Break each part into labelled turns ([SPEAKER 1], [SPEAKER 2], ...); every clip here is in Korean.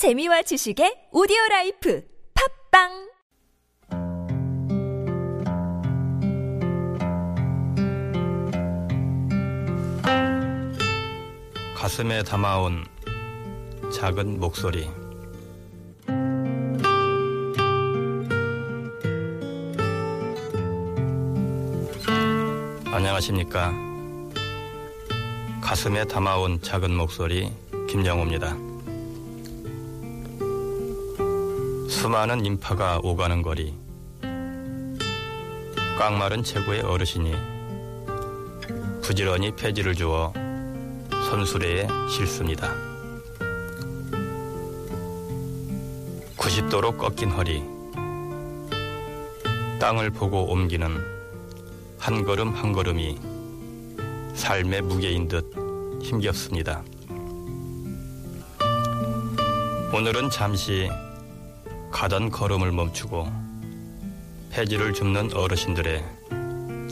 [SPEAKER 1] 재미와 지식의 오디오 라이프 팝빵!
[SPEAKER 2] 가슴에 담아온 작은 목소리. 안녕하십니까? 가슴에 담아온 작은 목소리 김영호입니다 수많은 인파가 오가는 거리 깡마른 최고의 어르신이 부지런히 폐지를 주어 손수레에 실습니다. 90도로 꺾인 허리, 땅을 보고 옮기는 한 걸음 한 걸음이 삶의 무게인 듯 힘겹습니다. 오늘은 잠시 가던 걸음을 멈추고 폐지를 줍는 어르신들의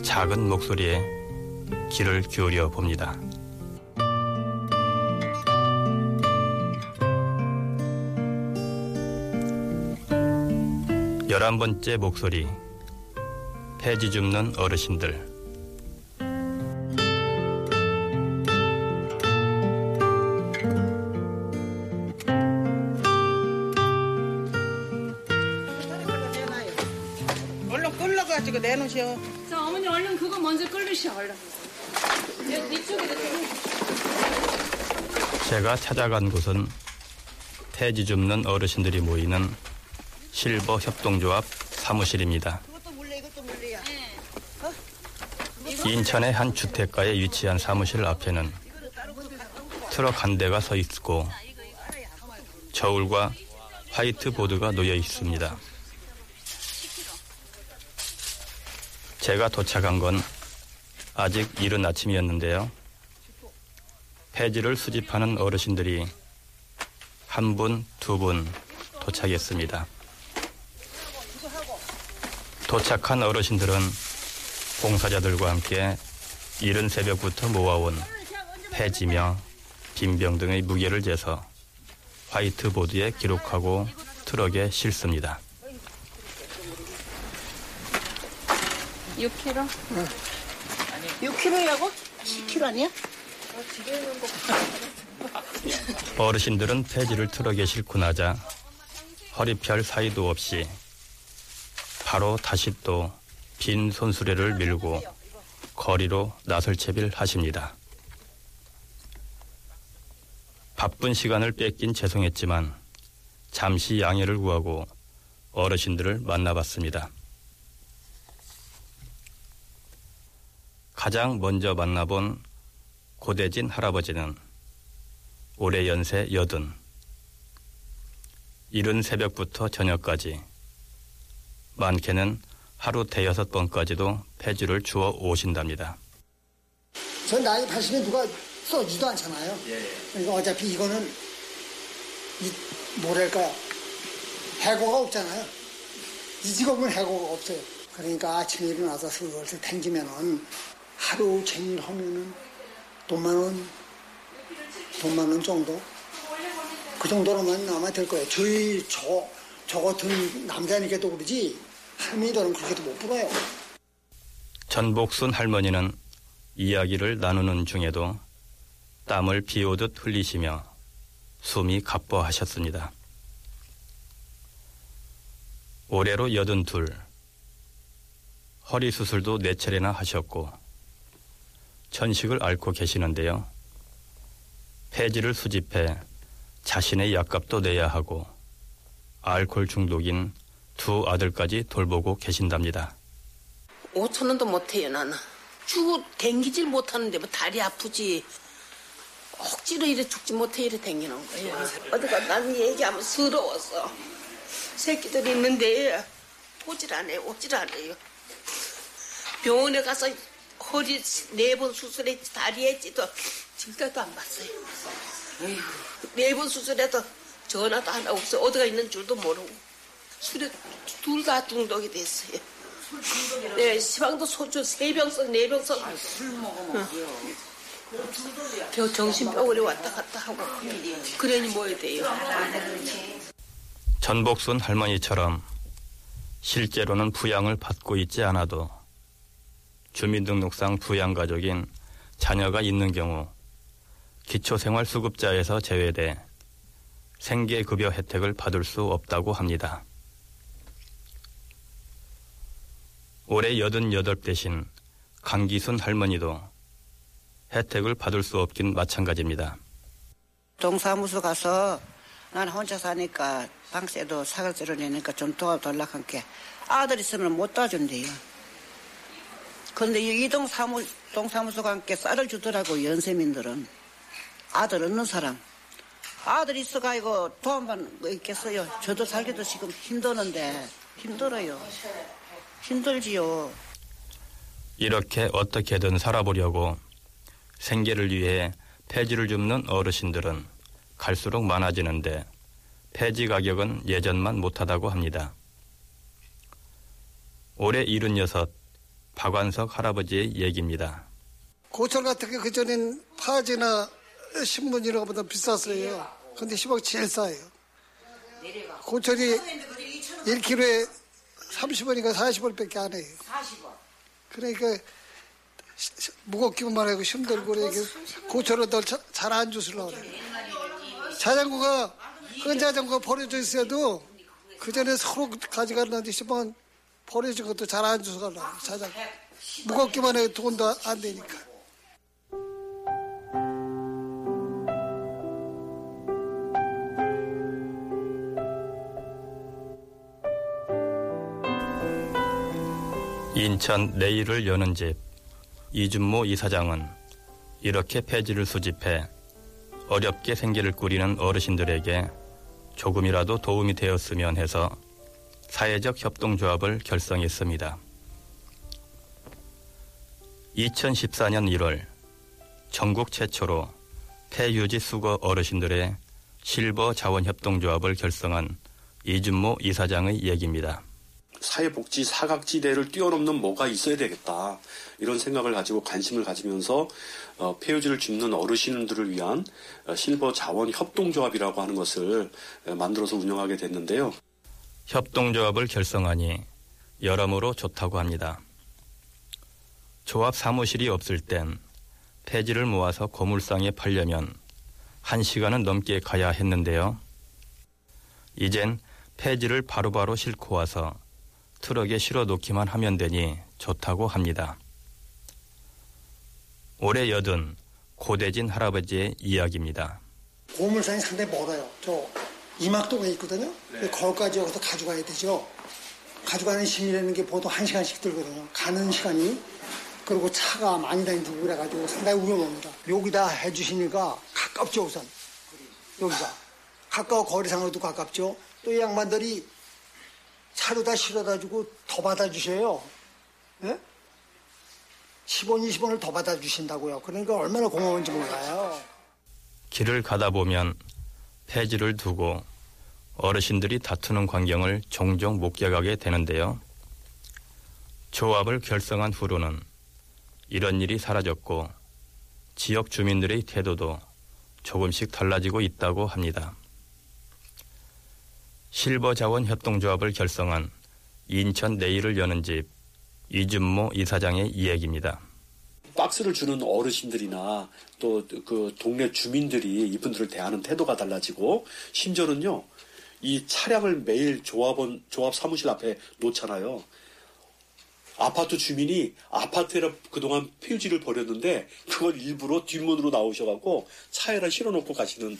[SPEAKER 2] 작은 목소리에 귀를 기울여 봅니다. 열한 번째 목소리 폐지 줍는 어르신들
[SPEAKER 3] 내놓으셔.
[SPEAKER 4] 자, 어머니 얼른 그거 먼저 끓이셔, 얼른. 여기 이쪽에 이렇게.
[SPEAKER 2] 제가 찾아간 곳은 폐지 줍는 어르신들이 모이는 실버 협동조합 사무실입니다.
[SPEAKER 3] 이것도 물래, 이것도 물래야.
[SPEAKER 2] 인천의 한 주택가에 위치한 사무실 앞에는 트럭 한 대가 서 있고 저울과 화이트보드가 놓여 있습니다. 제가 도착한 건 아직 이른 아침이었는데요. 폐지를 수집하는 어르신들이 한 분, 두 분 도착했습니다. 도착한 어르신들은 봉사자들과 함께 이른 새벽부터 모아온 폐지며 빈병 등의 무게를 재서 화이트보드에 기록하고 트럭에 실습니다.
[SPEAKER 4] 6kg?
[SPEAKER 3] 6kg라고? 10kg 아니야?
[SPEAKER 2] 어르신들은 폐지를 트럭에 싣고 나자 허리 펼 사이도 없이 바로 다시 또 빈 손수레를 밀고 거리로 나설 채비를 하십니다. 바쁜 시간을 뺏긴 죄송했지만 잠시 양해를 구하고 어르신들을 만나봤습니다. 가장 먼저 만나본 고대진 할아버지는 올해 연세 여든. 이른 새벽부터 저녁까지 많게는 하루 대여섯 번까지도 폐지를 주워 오신답니다.
[SPEAKER 5] 전 나이 80에 누가 써주지도 않잖아요. 그러니까 어차피 이거는 이 뭐랄까 해고가 없잖아요. 이 직업은 해고가 없어요. 그러니까 아침에 일어나서 슬슬 댕기면은 하루 종일 하면은 돈만 원, 돈만 원 정도 그 정도로만 아마 될 거예요. 저희 저, 저 같은 남자니까도 그러지 할머니들은 그렇게도 못 불어요.
[SPEAKER 2] 전복순 할머니는 이야기를 나누는 중에도 땀을 비오듯 흘리시며 숨이 가뻐하셨습니다. 올해로 여든 둘, 허리 수술도 네 차례나 하셨고 천식을 앓고 계시는데요. 폐지를 수집해 자신의 약값도 내야 하고 알코올 중독인 두 아들까지 돌보고 계신답니다.
[SPEAKER 6] 5천 원도 못해요 나는. 주고 댕기질 못하는데 뭐 다리 아프지. 억지로 이래 죽지 못해 이래 댕기는 거예요. 어디가 나는 얘기하면 서러워서. 새끼들이 있는데 보질 않아요 오질 않아요. 병원에 가서 허리 네 번 수술했지 다리 했지도 질때도 안 봤어요. 네 번 수술해도 전화도 안 하고 없어 어디가 있는 줄도 모르고. 술에 둘 다 중독이 됐어요. 네, 시방도 소주 세 병 써, 네 병 써. 술 먹으면 겨 정신병원에 왔다 갔다 하고. 그러니 뭐 해야 돼요?
[SPEAKER 2] 전복순 할머니처럼 실제로는 부양을 받고 있지 않아도 주민등록상 부양가족인 자녀가 있는 경우 기초생활수급자에서 제외돼 생계급여 혜택을 받을 수 없다고 합니다. 올해 88 대신 강기순 할머니도 혜택을 받을 수 없긴 마찬가지입니다.
[SPEAKER 3] 동사무소 가서 난 혼자 사니까 방세도 사각지로 내니까 좀 도와달라고 한게 아들 있으면 못 도와준대요. 근데 이 동 사무, 동사무소가 함께 쌀을 주더라고, 연세민들은. 아들 없는 사람. 아들 있어가지고 도움만 뭐 있겠어요. 저도 살기도 지금 힘드는데, 힘들어요. 힘들지요.
[SPEAKER 2] 이렇게 어떻게든 살아보려고 생계를 위해 폐지를 줍는 어르신들은 갈수록 많아지는데 폐지 가격은 예전만 못하다고 합니다. 올해 76 박완석 할아버지의 얘기입니다.
[SPEAKER 5] 고철 같은 게 그전엔 파지나 신문이나 보다 비쌌어요. 근데 10억 제일 싸요. 고철이 1kg에 30원인가 40원밖에 안 해요. 그러니까 무겁기만 하고 힘들고 이렇게 고철은 잘 안 주시려고 그래요. 자전거가 끈 자전거 버려져 있어도 그 전에 서로 가져갔는데 싶으 면 버려진 것도 잘 안 주워가려고 자전거. 무겁기만 해도 돈도 안 되니까.
[SPEAKER 2] 인천 내일을 여는 집 이준모 이사장은 이렇게 폐지를 수집해 어렵게 생계를 꾸리는 어르신들에게 조금이라도 도움이 되었으면 해서 사회적 협동조합을 결성했습니다. 2014년 1월 전국 최초로 폐유지 수거 어르신들의 실버 자원협동조합을 결성한 이준모 이사장의 얘기입니다.
[SPEAKER 7] 사회복지 사각지대를 뛰어넘는 뭐가 있어야 되겠다. 이런 생각을 가지고 관심을 가지면서 어, 폐유지를 줍는 어르신들을 위한 어, 실버 자원 협동조합이라고 하는 것을 어, 만들어서 운영하게 됐는데요.
[SPEAKER 2] 협동조합을 결성하니 여러모로 좋다고 합니다. 조합 사무실이 없을 땐 폐지를 모아서 고물상에 팔려면 한 시간은 넘게 가야 했는데요. 이젠 폐지를 바로바로 싣고 와서 트럭에 실어 놓기만 하면 되니 좋다고 합니다. 올해 여든 고대진 할아버지의 이야기입니다.
[SPEAKER 5] 고물상이 상당히 멀어요. 저 이막도가 있거든요. 거기까지 여기서 가져가야 되죠. 가져가는 시간이라는 게 보통 한 시간씩 들거든요. 가는 시간이. 그리고 차가 많이 다니고 그래가지고 상당히 위험합니다. 여기다 해주시니까 가깝죠, 우선. 여기가. 가까워 거리상으로도 가깝죠. 또 이 양반들이 차로 다 실어다 주고 더 받아주셔요. 예? 10원, 20원을 더 받아주신다고요. 그러니까 얼마나 고마운지 몰라요.
[SPEAKER 2] 길을 가다 보면 폐지를 두고 어르신들이 다투는 광경을 종종 목격하게 되는데요. 조합을 결성한 후로는 이런 일이 사라졌고 지역 주민들의 태도도 조금씩 달라지고 있다고 합니다. 실버 자원 협동조합을 결성한 인천 내일을 여는 집 이준모 이사장의 이야기입니다.
[SPEAKER 7] 박스를 주는 어르신들이나 또 그 동네 주민들이 이분들을 대하는 태도가 달라지고 심지어는요 이 차량을 매일 조합원 조합 사무실 앞에 놓잖아요. 아파트 주민이 아파트에 그동안 폐유지를 버렸는데 그걸 일부러 뒷문으로 나오셔갖고 차에다 실어놓고 가시는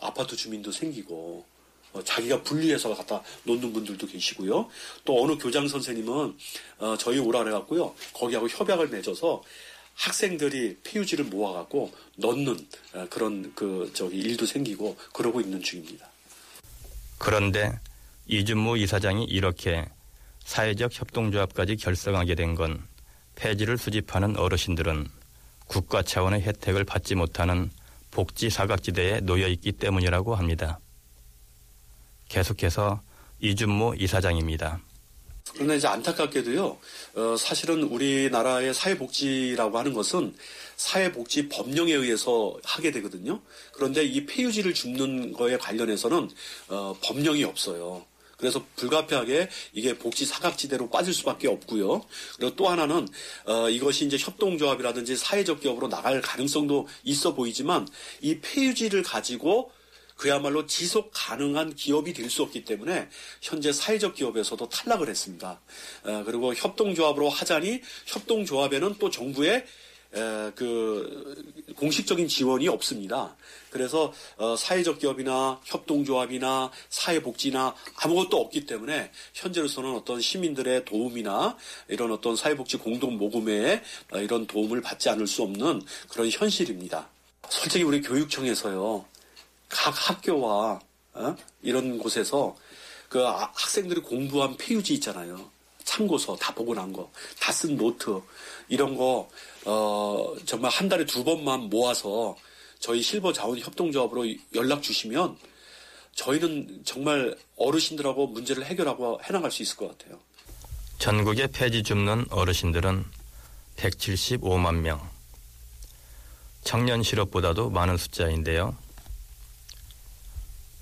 [SPEAKER 7] 아파트 주민도 생기고 어, 자기가 분리해서 갖다 놓는 분들도 계시고요. 또 어느 교장 선생님은 어, 저희 오라 그래갖고요. 거기하고 협약을 맺어서 학생들이 폐유지를 모아갖고 넣는 어, 그런 그 저기 일도 생기고 그러고 있는 중입니다.
[SPEAKER 2] 그런데 이준모 이사장이 이렇게 사회적 협동조합까지 결성하게 된 건 폐지를 수집하는 어르신들은 국가 차원의 혜택을 받지 못하는 복지 사각지대에 놓여 있기 때문이라고 합니다. 계속해서 이준모 이사장입니다.
[SPEAKER 7] 그런데 이제 안타깝게도요, 어, 사실은 우리나라의 사회복지라고 하는 것은 사회복지 법령에 의해서 하게 되거든요. 그런데 이 폐유지를 줍는 거에 관련해서는 어, 법령이 없어요. 그래서 불가피하게 이게 복지 사각지대로 빠질 수밖에 없고요. 그리고 또 하나는 어, 이것이 이제 협동조합이라든지 사회적 기업으로 나갈 가능성도 있어 보이지만 이 폐유지를 가지고 그야말로 지속 가능한 기업이 될 수 없기 때문에 현재 사회적 기업에서도 탈락을 했습니다. 어, 그리고 협동조합으로 하자니 협동조합에는 또 정부의 에, 그 공식적인 지원이 없습니다. 그래서 어, 사회적 기업이나 협동조합이나 사회복지나 아무것도 없기 때문에 현재로서는 어떤 시민들의 도움이나 이런 어떤 사회복지 공동 모금에 어, 이런 도움을 받지 않을 수 없는 그런 현실입니다. 솔직히 우리 교육청에서요 각 학교와 어? 이런 곳에서 그 아- 학생들이 공부한 폐휴지 있잖아요. 참고서 다 보고 난 거, 다 쓴 노트 이런 거 어, 정말 한 달에 두 번만 모아서 저희 실버 자원 협동조합으로 연락 주시면 저희는 정말 어르신들하고 문제를 해결하고 해나갈 수 있을 것 같아요.
[SPEAKER 2] 전국의 폐지 줍는 어르신들은 175만 명. 청년 실업보다도 많은 숫자인데요.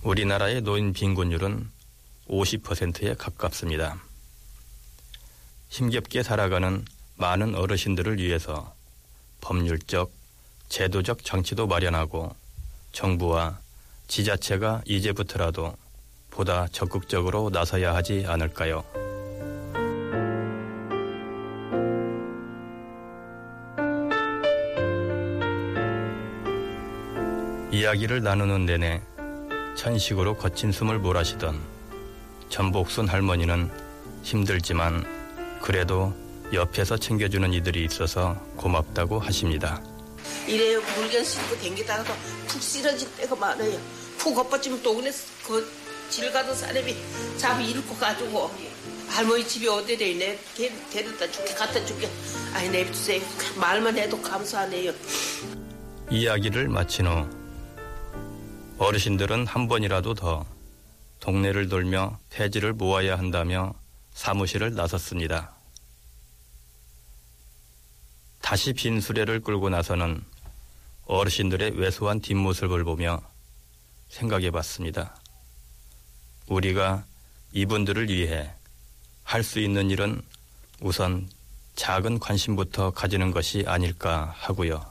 [SPEAKER 2] 우리나라의 노인 빈곤율은 50%에 가깝습니다. 힘겹게 살아가는 많은 어르신들을 위해서 법률적, 제도적 장치도 마련하고 정부와 지자체가 이제부터라도 보다 적극적으로 나서야 하지 않을까요? 이야기를 나누는 내내 천식으로 거친 숨을 몰아쉬던 전복순 할머니는 힘들지만 그래도 옆에서 챙겨주는 이들이 있어서 고맙다고 하십니다.
[SPEAKER 6] 이래 물건 싣고 댕기다가도 푹 쓰러질 때가 많아요. 푹 엎어지면 또 그네 그질 가던 사람이 잡이 잃고 가지고 할머니 집이 어디래 내 데- 데려다 줄게 갖다 줄게 아니 내주세요 말만 해도 감사하네요.
[SPEAKER 2] 이야기를 마친 후 어르신들은 한 번이라도 더 동네를 돌며 폐지를 모아야 한다며 사무실을 나섰습니다. 다시 빈 수레를 끌고 나서는 어르신들의 왜소한 뒷모습을 보며 생각해 봤습니다. 우리가 이분들을 위해 할 수 있는 일은 우선 작은 관심부터 가지는 것이 아닐까 하고요.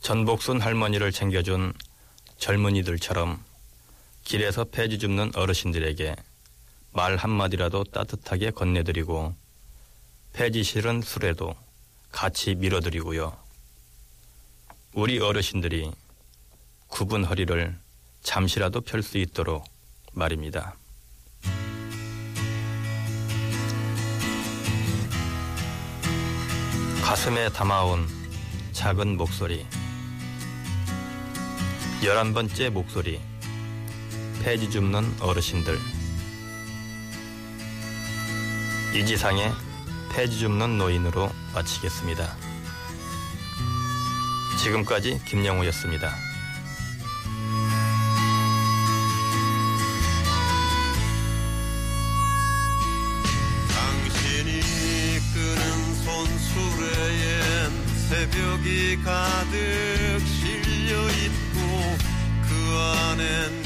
[SPEAKER 2] 전복순 할머니를 챙겨준 젊은이들처럼 길에서 폐지 줍는 어르신들에게 말 한마디라도 따뜻하게 건네드리고 폐지 실은 술에도 같이 밀어드리고요. 우리 어르신들이 굽은 허리를 잠시라도 펼 수 있도록 말입니다. 가슴에 담아온 작은 목소리. 열한 번째 목소리. 폐지 줍는 어르신들. 이지상의 폐지 줍는 노인으로 마치겠습니다. 지금까지 김영우였습니다.
[SPEAKER 8] 가득 실려 있고 그 안엔